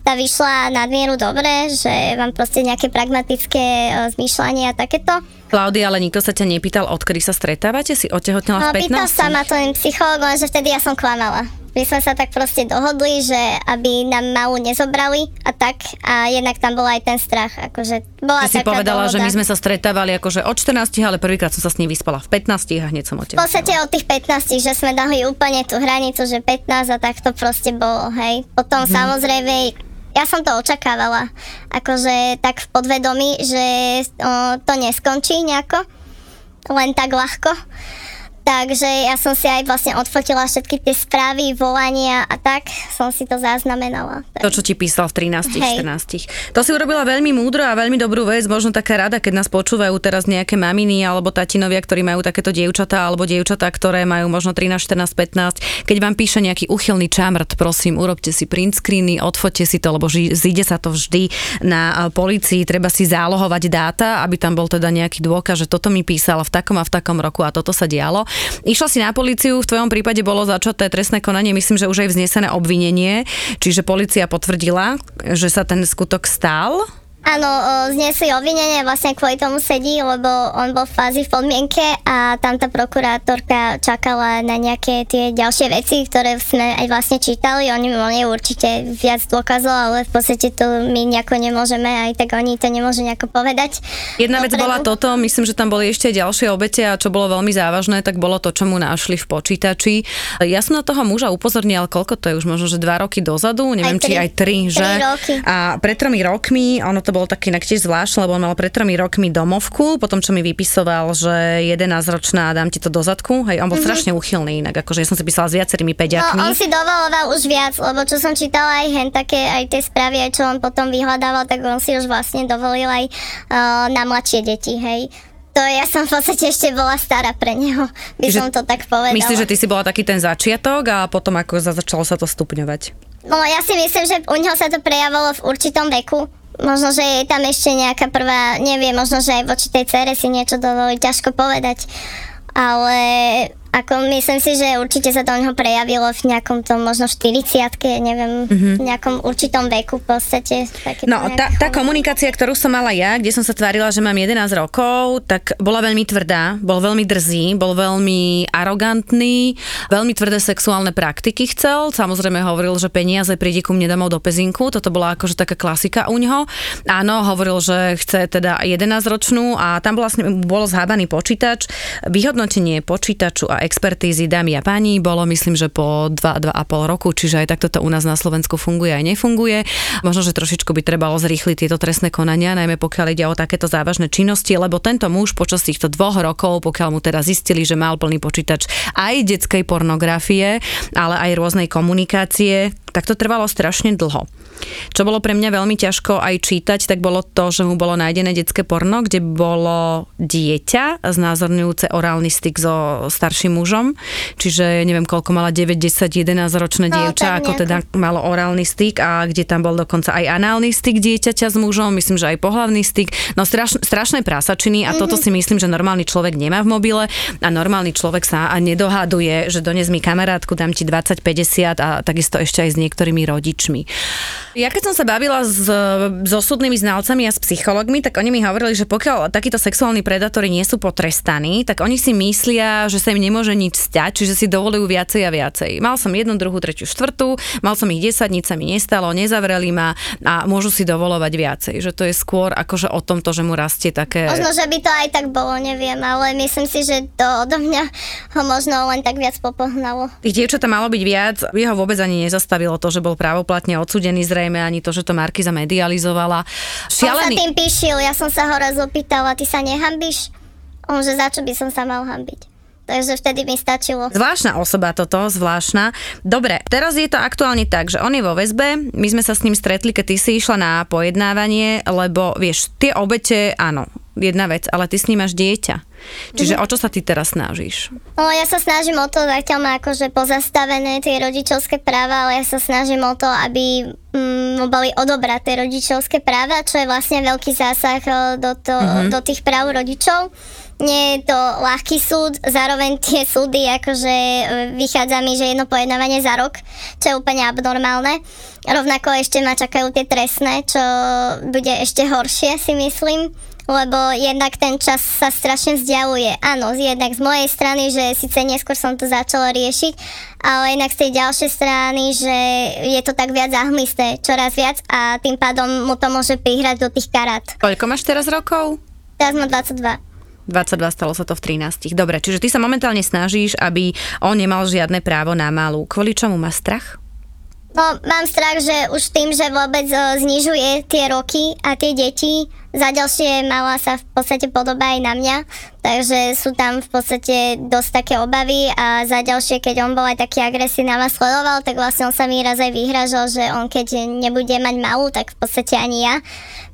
tá vyšla nadmieru dobre, že mám proste nejaké pragmatické zmýšľanie a takéto. Klaudia, ale nikto sa ťa nepýtal, odkedy sa stretávate? Si otehotnela v 15? No, pýtal sa ma ten psychológ, že vtedy ja som klamala. My sme sa tak proste dohodli, že aby nám malú nezobrali a tak a jednak tam bol aj ten strach, akože bola Ty si povedala, dohoda. že my sme sa stretávali akože od 14, ale prvýkrát som sa s ním vyspala v 15 a hneď som V otehotnela. podstate od tých 15, že sme dali úplne tú hranicu, že 15 a tak to proste bolo, hej. Potom Mhm. samozrejme, ja som to očakávala, akože tak v podvedomí, že o, to neskončí nejako, len tak ľahko. Takže ja som si aj vlastne odfotila všetky tie správy, volania a tak som si to zaznamenala. To, čo ti písal v 13, Hej. 14. To si urobila veľmi múdro a veľmi dobrú vec, možno taká rada, keď nás počúvajú teraz nejaké maminy alebo tatinovia, ktorí majú takéto dievčatá alebo dievčatá, ktoré majú možno 13, 14, 15. Keď vám píše nejaký uchylný čamrt, prosím, urobte si print screeny, odfoťte si to, lebo ži- zíde sa to vždy na a, policii, treba si zálohovať dáta, aby tam bol teda nejaký dôkaz, že toto mi písal v takom a v takom roku a toto sa dialo. Išla si na policiu, v tvojom prípade bolo začaté trestné konanie, myslím, že už aj vznesené obvinenie, čiže policia potvrdila, že sa ten skutok stal. Áno, zniesli obvinenie, vlastne kvôli tomu sedí, lebo on bol v fázi v podmienke a tam tá prokurátorka čakala na nejaké tie ďalšie veci, ktoré sme aj vlastne čítali. Oni mali určite viac dôkazov, ale v podstate to my nejako nemôžeme, aj tak oni to nemôžu nejako povedať. Jedna vec Dopredu. bola toto, myslím, že tam boli ešte ďalšie obete a čo bolo veľmi závažné, tak bolo to, čo mu našli v počítači. Ja som na toho muža upozornila, koľko to je už možno, že dva roky dozadu, neviem, Aj či tri. aj tri, že? Tri roky. A pred tromi rokmi, ono to bolo také inak tiež zvláštne, lebo on mal pred tromi rokmi domovku, potom čo mi vypisoval, že 11 ročná dám ti to do zadku, hej, on bol mm-hmm. strašne uchylný inak, akože ja som si písala s viacerými No, peďakmi. on si dovoloval už viac, lebo čo som čítala aj hen také, aj tie správy, aj čo on potom vyhľadával, tak on si už vlastne dovolil aj uh, na mladšie deti, hej. To ja som v podstate ešte bola stará pre neho, by Čiže som to tak povedala. Myslíš, že ty si bola taký ten začiatok a potom ako za- začalo sa to stupňovať? No ja si myslím, že u neho sa to prejavilo v určitom veku. Možno, že je tam ešte nejaká prvá, neviem, možno, že aj voči tej cere si niečo dovolí, ťažko povedať. Ale ako myslím si, že určite sa to neho prejavilo v nejakom tom možno 40 neviem, v nejakom určitom veku v podstate. Také. No, tá, tá komunikácia, ktorú som mala ja, kde som sa tvárila, že mám 11 rokov, tak bola veľmi tvrdá, bol veľmi drzý, bol veľmi arogantný, veľmi tvrdé sexuálne praktiky chcel. Samozrejme hovoril, že peniaze príde ku mne domov do pezinku, toto bola akože taká klasika u ňoho. Áno, hovoril, že chce teda 11 ročnú a tam vlastne bol zhábaný počítač. Vyhodnotenie počítaču a expertízy dámy a páni bolo myslím, že po 2-2,5 roku, čiže aj takto to u nás na Slovensku funguje aj nefunguje. Možno, že trošičku by trebalo zrýchliť tieto trestné konania, najmä pokiaľ ide o takéto závažné činnosti, lebo tento muž počas týchto dvoch rokov, pokiaľ mu teda zistili, že mal plný počítač aj detskej pornografie, ale aj rôznej komunikácie, tak to trvalo strašne dlho. Čo bolo pre mňa veľmi ťažko aj čítať, tak bolo to, že mu bolo nájdené detské porno, kde bolo dieťa znázorňujúce orálny styk so starším mužom. Čiže neviem, koľko mala 9, 10, 11 ročné No, dievča, ako teda malo orálny styk a kde tam bol dokonca aj análny styk dieťaťa s mužom, myslím, že aj pohlavný styk. No straš, strašné prásačiny a toto si myslím, že normálny človek nemá v mobile a normálny človek sa nedohaduje, že dones mi kamarátku, dám ti 20-50 a takisto ešte aj s niektorými rodičmi. Ja keď som sa bavila s, s osudnými znalcami a s psychologmi, tak oni mi hovorili, že pokiaľ takíto sexuálni predátori nie sú potrestaní, tak oni si myslia, že sa im nemôže nič stať, čiže si dovolujú viacej a viacej. Mal som jednu, druhú, tretiu, štvrtú, mal som ich 10, nič sa mi nestalo, nezavreli ma a môžu si dovolovať viacej. Že to je skôr akože o tomto, že mu rastie také... Možno, že by to aj tak bolo, neviem, ale myslím si, že to odo mňa ho možno len tak viac popohnalo. Tých dievčatá malo byť viac, jeho vôbec ani nezastavilo to, že bol právoplatne odsudený zrejme, ani to, že to Markiza medializovala. On sa Šialený. tým píšil, ja som sa ho raz opýtala, ty sa nehambíš? On, že za čo by som sa mal hambiť. Takže vtedy mi stačilo. Zvláštna osoba toto, zvláštna. Dobre, teraz je to aktuálne tak, že on je vo väzbe, my sme sa s ním stretli, keď ty si išla na pojednávanie, lebo vieš, tie obete, áno, jedna vec, ale ty s ním máš dieťa. Čiže o čo sa ty teraz snažíš? No ja sa snažím o to, zatiaľ má akože pozastavené tie rodičovské práva, ale ja sa snažím o to, aby mm, mu boli odobraté rodičovské práva, čo je vlastne veľký zásah eh, do, to, mm-hmm. do tých práv rodičov. Nie je to ľahký súd, zároveň tie súdy, akože eh, vychádza mi, že jedno pojednávanie za rok, čo je úplne abnormálne. Rovnako ešte ma čakajú tie trestné, čo bude ešte horšie, si myslím. lebo jednak ten čas sa strašne vzdialuje. Áno, jednak z mojej strany, že síce neskôr som to začala riešiť, ale jednak z tej ďalšej strany, že je to tak viac zahmlisté, čoraz viac a tým pádom mu to môže prihrať do tých karát. Koľko máš teraz rokov? Teraz mám 22. 22 stalo sa to v 13. Dobre, čiže ty sa momentálne snažíš, aby on nemal žiadne právo na malú. Kvôli čomu má strach? No, mám strach, že už tým, že vôbec znižuje tie roky a tie deti, za ďalšie mala sa v podstate podoba aj na mňa, takže sú tam v podstate dosť také obavy a za ďalšie, keď on bol aj taký agresívny a ma sledoval, tak vlastne on sa mi raz aj vyhražal, že on keď nebude mať malú, tak v podstate ani ja.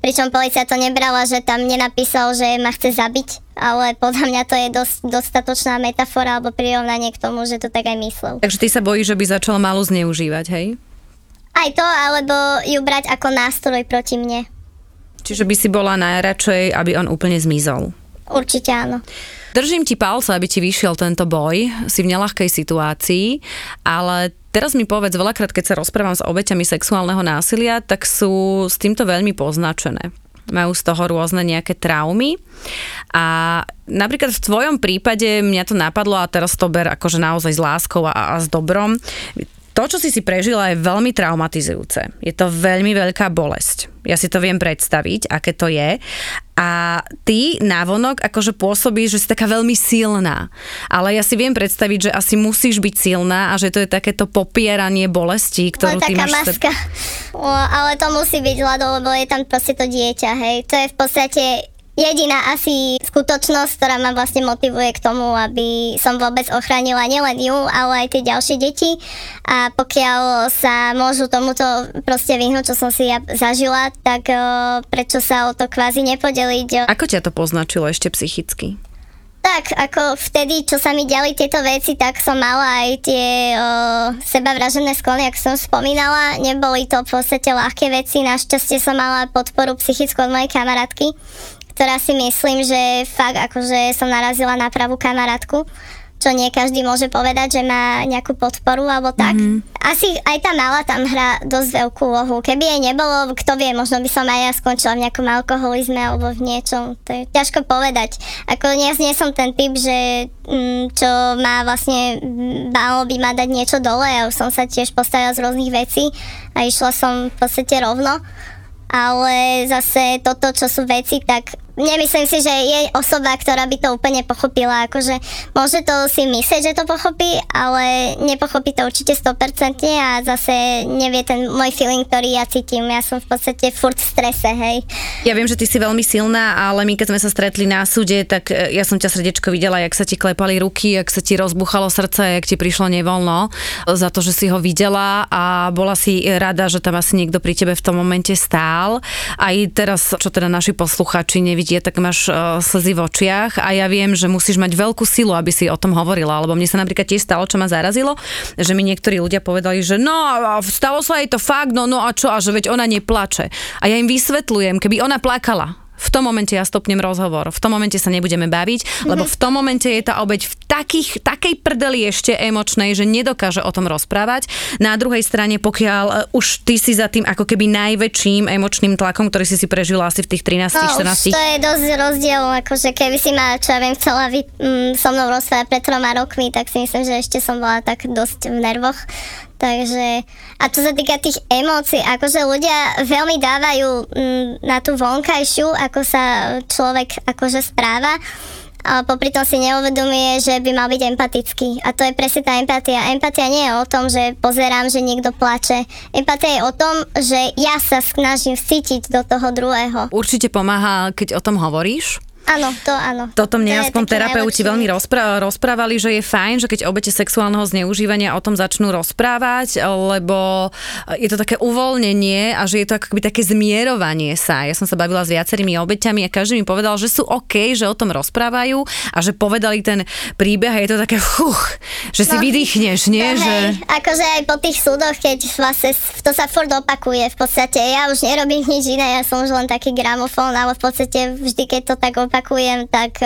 Pričom policia to nebrala, že tam nenapísal, že ma chce zabiť, ale podľa mňa to je dosť, dostatočná metafora alebo prirovnanie k tomu, že to tak aj myslel. Takže ty sa bojíš, že by začal malú zneužívať, hej? Aj to, alebo ju brať ako nástroj proti mne. Čiže by si bola najradšej, aby on úplne zmizol. Určite áno. Držím ti palce, aby ti vyšiel tento boj. Si v nelahkej situácii, ale teraz mi povedz, veľakrát, keď sa rozprávam s obeťami sexuálneho násilia, tak sú s týmto veľmi poznačené majú z toho rôzne nejaké traumy. A napríklad v tvojom prípade mňa to napadlo a teraz to ber akože naozaj s láskou a, a s dobrom to, čo si si prežila, je veľmi traumatizujúce. Je to veľmi veľká bolesť. Ja si to viem predstaviť, aké to je. A ty návonok akože pôsobíš, že si taká veľmi silná. Ale ja si viem predstaviť, že asi musíš byť silná a že to je takéto popieranie bolesti, ktorú ty taká máš... maska. O, ale to musí byť ľado, lebo je tam proste to dieťa, hej. To je v podstate jediná asi skutočnosť, ktorá ma vlastne motivuje k tomu, aby som vôbec ochránila nielen ju, ale aj tie ďalšie deti. A pokiaľ sa môžu tomuto proste vyhnúť, čo som si ja zažila, tak o, prečo sa o to kvázi nepodeliť? Ako ťa to poznačilo ešte psychicky? Tak, ako vtedy, čo sa mi diali tieto veci, tak som mala aj tie o, sebavražené sklony, ako som spomínala. Neboli to v podstate ľahké veci, našťastie som mala podporu psychickú od mojej kamarátky, ktorá si myslím, že fakt akože som narazila na pravú kamarátku čo nie každý môže povedať, že má nejakú podporu alebo tak. Mm-hmm. Asi aj tá mala tam hra dosť veľkú úlohu. Keby jej nebolo, kto vie, možno by som aj ja skončila v nejakom alkoholizme alebo v niečom. To je ťažko povedať. Ako ja nie som ten typ, že mm, čo má vlastne, malo by ma dať niečo dole. Ja už som sa tiež postavila z rôznych vecí a išla som v podstate rovno ale zase toto, čo sú veci, tak nemyslím si, že je osoba, ktorá by to úplne pochopila. Akože môže to si myslieť, že to pochopí, ale nepochopí to určite 100% a zase nevie ten môj feeling, ktorý ja cítim. Ja som v podstate furt v strese, hej. Ja viem, že ty si veľmi silná, ale my keď sme sa stretli na súde, tak e, ja som ťa srdečko videla, jak sa ti klepali ruky, jak sa ti rozbuchalo srdce, jak ti prišlo nevoľno za to, že si ho videla a bola si rada, že tam asi niekto pri tebe v tom momente stál. Aj teraz, čo teda naši posluchači nevidia, vidie, tak máš uh, slzy v očiach a ja viem, že musíš mať veľkú silu, aby si o tom hovorila, lebo mne sa napríklad tiež stalo, čo ma zarazilo, že mi niektorí ľudia povedali, že no, stalo sa jej to fakt, no, no a čo, a že veď ona neplače. A ja im vysvetľujem, keby ona plakala, v tom momente ja stopnem rozhovor, v tom momente sa nebudeme baviť, mm-hmm. lebo v tom momente je tá obeď v takých, takej prdeli ešte emočnej, že nedokáže o tom rozprávať. Na druhej strane, pokiaľ uh, už ty si za tým ako keby najväčším emočným tlakom, ktorý si si prežila asi v tých 13-14. No, to je dosť rozdiel, akože keby si ma, čo ja viem, chcela vy, mm, so mnou rozprávať pred troma rokmi, tak si myslím, že ešte som bola tak dosť v nervoch. Takže, a čo sa týka tých emócií, akože ľudia veľmi dávajú mm, na tú vonkajšiu, ako sa človek akože správa, a popri tom si neuvedomuje, že by mal byť empatický. A to je presne tá empatia. Empatia nie je o tom, že pozerám, že niekto plače. Empatia je o tom, že ja sa snažím cítiť do toho druhého. Určite pomáha, keď o tom hovoríš? Áno, to áno. Toto mne to aspoň terapeuti veľmi rozpr- rozprávali, že je fajn, že keď obete sexuálneho zneužívania o tom začnú rozprávať, lebo je to také uvoľnenie a že je to akoby také zmierovanie sa. Ja som sa bavila s viacerými obeťami a každý mi povedal, že sú OK, že o tom rozprávajú a že povedali ten príbeh a je to také fuch, že si no, vydýchneš, nie? No, že... Hej, akože aj po tých súdoch, keď vlastne to sa furt opakuje v podstate. Ja už nerobím nič iné, ja som už len taký gramofón, ale v podstate vždy, keď to tak opakujem, opakujem, tak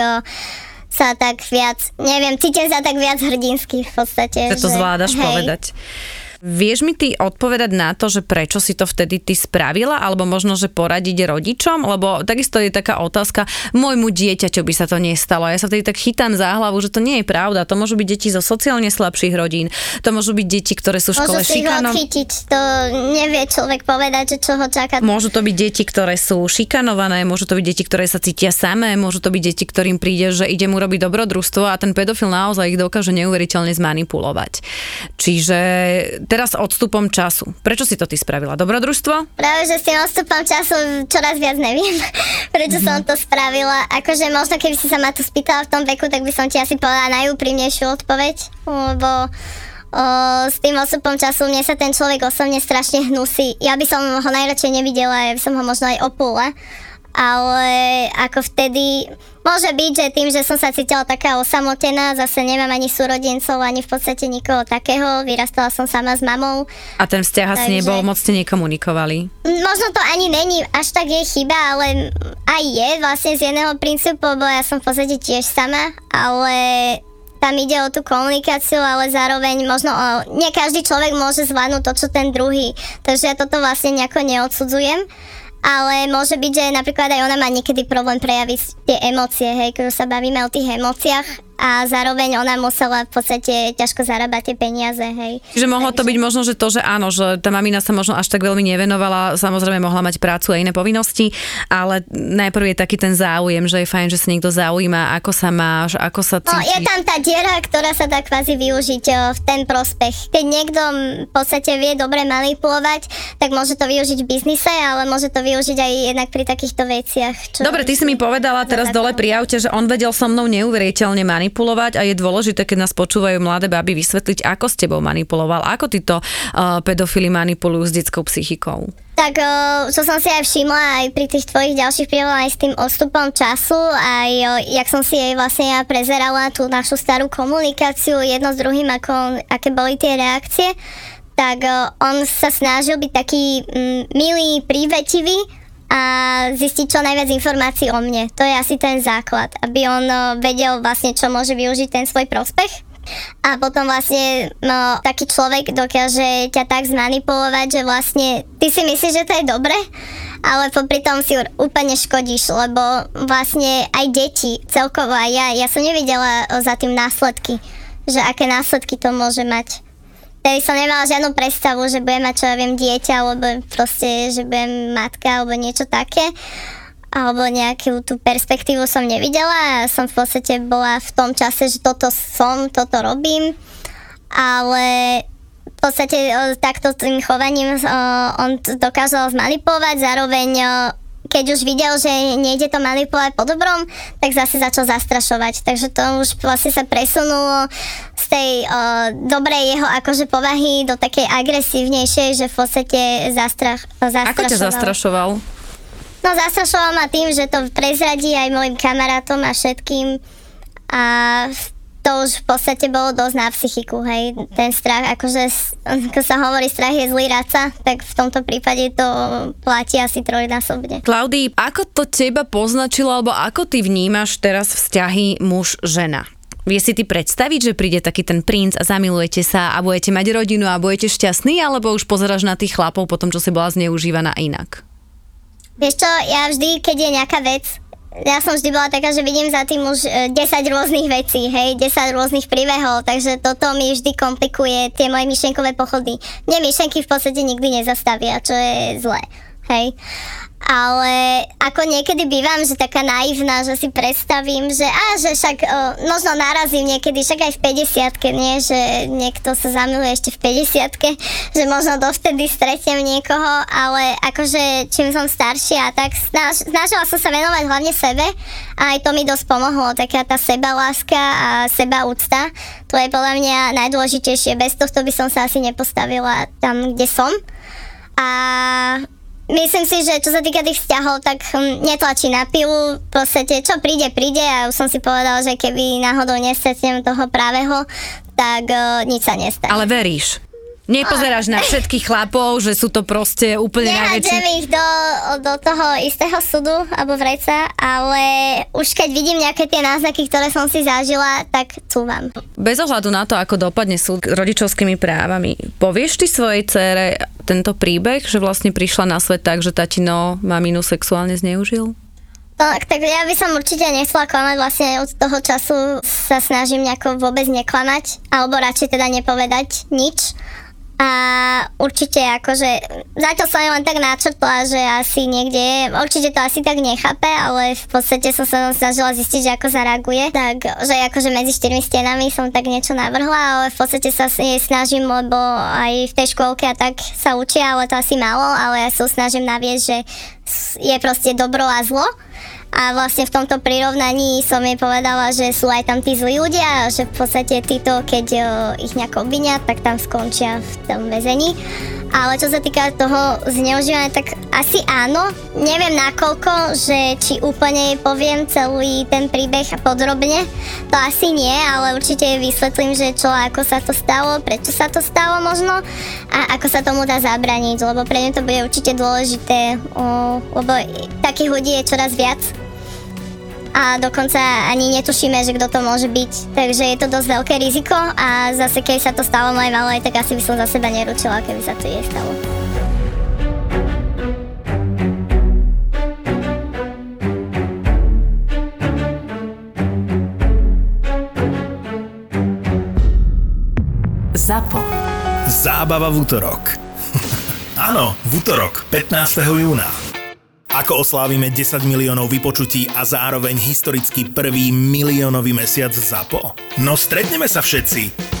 sa tak viac, neviem, cítim sa tak viac hrdinsky v podstate. Že to zvládaš hej. povedať. Vieš mi ty odpovedať na to, že prečo si to vtedy ty spravila, alebo možno, že poradiť rodičom? Lebo takisto je taká otázka, môjmu dieťaťu by sa to nestalo. Ja sa vtedy tak chytám za hlavu, že to nie je pravda. To môžu byť deti zo sociálne slabších rodín, to môžu byť deti, ktoré sú v škole šikanované. chytiť, to nevie človek povedať, že čo ho čaká. Môžu to byť deti, ktoré sú šikanované, môžu to byť deti, ktoré sa cítia samé, môžu to byť deti, ktorým príde, že ide mu robiť dobrodružstvo a ten pedofil naozaj ich dokáže neuveriteľne zmanipulovať. Čiže teraz odstupom času. Prečo si to ty spravila? Dobrodružstvo? Práve, že s tým odstupom času čoraz viac neviem, [laughs] prečo mm-hmm. som to spravila. Akože možno keby si sa ma to spýtala v tom veku, tak by som ti asi povedala najúprimnejšiu odpoveď, lebo o, s tým osupom času mne sa ten človek osobne strašne hnusí. Ja by som ho najradšej nevidela, ja by som ho možno aj opula ale ako vtedy môže byť, že tým, že som sa cítila taká osamotená, zase nemám ani súrodencov, ani v podstate nikoho takého, vyrastala som sama s mamou. A ten vzťah takže... asi nebol, moc ste nekomunikovali? Možno to ani není až tak je chyba, ale aj je vlastne z jedného princípu, lebo ja som v podstate tiež sama, ale tam ide o tú komunikáciu, ale zároveň možno o, nie každý človek môže zvládnuť to, čo ten druhý. Takže ja toto vlastne nejako neodsudzujem ale môže byť, že napríklad aj ona má niekedy problém prejaviť tie emócie, hej, keď sa bavíme o tých emóciách a zároveň ona musela v podstate ťažko zarábať tie peniaze, hej. Čiže mohlo to byť možno, že to, že áno, že tá mamina sa možno až tak veľmi nevenovala, samozrejme mohla mať prácu a iné povinnosti, ale najprv je taký ten záujem, že je fajn, že sa niekto zaujíma, ako sa máš, ako sa cítiš. No je tam tá diera, ktorá sa dá kvázi využiť v ten prospech. Keď niekto v podstate vie dobre manipulovať, tak môže to využiť v biznise, ale môže to využiť aj jednak pri takýchto veciach. Čo Dobre, ty si mi povedala teraz dole pri aute, že on vedel so mnou neuveriteľne manipulovať manipulovať a je dôležité, keď nás počúvajú mladé baby, vysvetliť, ako s tebou manipuloval, ako títo uh, pedofily manipulujú s detskou psychikou. Tak čo som si aj všimla aj pri tých tvojich ďalších príhodoch aj s tým odstupom času, aj jak som si jej vlastne ja prezerala tú našu starú komunikáciu jedno s druhým, ako, aké boli tie reakcie, tak on sa snažil byť taký mm, milý, prívetivý, a zistiť čo najviac informácií o mne. To je asi ten základ, aby on no, vedel vlastne, čo môže využiť ten svoj prospech. A potom vlastne no, taký človek dokáže ťa tak zmanipulovať, že vlastne ty si myslíš, že to je dobre, ale popri tom si úplne škodíš, lebo vlastne aj deti celkovo aj ja, ja som nevidela za tým následky, že aké následky to môže mať. Tedy som nemala žiadnu predstavu, že budem mať, čo ja viem, dieťa, alebo proste, že budem matka, alebo niečo také. Alebo nejakú tú perspektívu som nevidela som v podstate bola v tom čase, že toto som, toto robím. Ale v podstate takto tým chovaním on dokázal zmanipulovať, zároveň keď už videl, že nejde to manipulovať po dobrom, tak zase začal zastrašovať. Takže to už vlastne sa presunulo z tej o, dobrej jeho akože povahy do takej agresívnejšej, že v podstate zastrach, zastrašoval. Ako ťa zastrašoval? No zastrašoval ma tým, že to prezradí aj mojim kamarátom a všetkým a v to už v podstate bolo dosť na psychiku, hej, ten strach, akože, ako sa hovorí, strach je zlý raca, tak v tomto prípade to platí asi trojnásobne. Klaudii, ako to teba poznačilo, alebo ako ty vnímaš teraz vzťahy muž-žena? Vie si ty predstaviť, že príde taký ten princ a zamilujete sa a budete mať rodinu a budete šťastní, alebo už pozeráš na tých chlapov po tom, čo si bola zneužívaná inak? Vieš čo, ja vždy, keď je nejaká vec, ja som vždy bola taká, že vidím za tým už 10 e, rôznych vecí, hej, 10 rôznych príbehov, takže toto mi vždy komplikuje tie moje myšlienkové pochody. Mne myšlienky v podstate nikdy nezastavia, čo je zlé, hej ale ako niekedy bývam, že taká naivná, že si predstavím, že a že však o, možno narazím niekedy, však aj v 50 nie, že niekto sa zamiluje ešte v 50 že možno dovtedy stretnem niekoho, ale akože čím som staršia, tak snaž, snažila som sa venovať hlavne sebe a aj to mi dosť pomohlo, taká tá sebaláska a seba úcta, to je podľa mňa najdôležitejšie, bez tohto by som sa asi nepostavila tam, kde som. A Myslím si, že čo sa týka tých vzťahov, tak hm, netlačí na pilu. V podstate, čo príde, príde a už som si povedala, že keby náhodou nestretnem toho pravého, tak uh, nič sa nestane. Ale veríš? Nepozeráš na všetkých chlapov, že sú to proste úplne najväčší. Ich do, do toho istého súdu alebo vreca, ale už keď vidím nejaké tie náznaky, ktoré som si zažila, tak cúvam. Bez ohľadu na to, ako dopadne súd s rodičovskými právami, povieš ty svojej cére tento príbeh, že vlastne prišla na svet tak, že tatino maminu sexuálne zneužil? Tak, tak ja by som určite nechcela klamať, vlastne od toho času sa snažím nejako vôbec neklamať, alebo radšej teda nepovedať nič. A určite akože, zatiaľ som len tak načrtla, že asi niekde určite to asi tak nechápe, ale v podstate som sa snažila zistiť, že ako zareaguje. Tak, že akože medzi štyrmi stenami som tak niečo navrhla, ale v podstate sa snažím, lebo aj v tej škôlke a tak sa učia, ale to asi málo, ale ja sa snažím naviesť, že je proste dobro a zlo a vlastne v tomto prirovnaní som jej povedala, že sú aj tam tí zlí ľudia a že v podstate títo, keď o, ich nejako obvinia, tak tam skončia v tom väzení. Ale čo sa týka toho zneužívania, tak asi áno. Neviem nakoľko, že či úplne jej poviem celý ten príbeh podrobne. To asi nie, ale určite jej vysvetlím, že čo, ako sa to stalo, prečo sa to stalo možno a ako sa tomu dá zabraniť, lebo pre mňa to bude určite dôležité, lebo takých ľudí je čoraz viac a dokonca ani netušíme, že kto to môže byť. Takže je to dosť veľké riziko a zase keď sa to stalo mojej malej, tak asi by som za seba neručila, keby sa to jej stalo. ZAPO. Zábava v útorok. [laughs] Áno, v útorok, 15. júna. Ako oslávime 10 miliónov vypočutí a zároveň historicky prvý miliónový mesiac ZAPO? No stretneme sa všetci!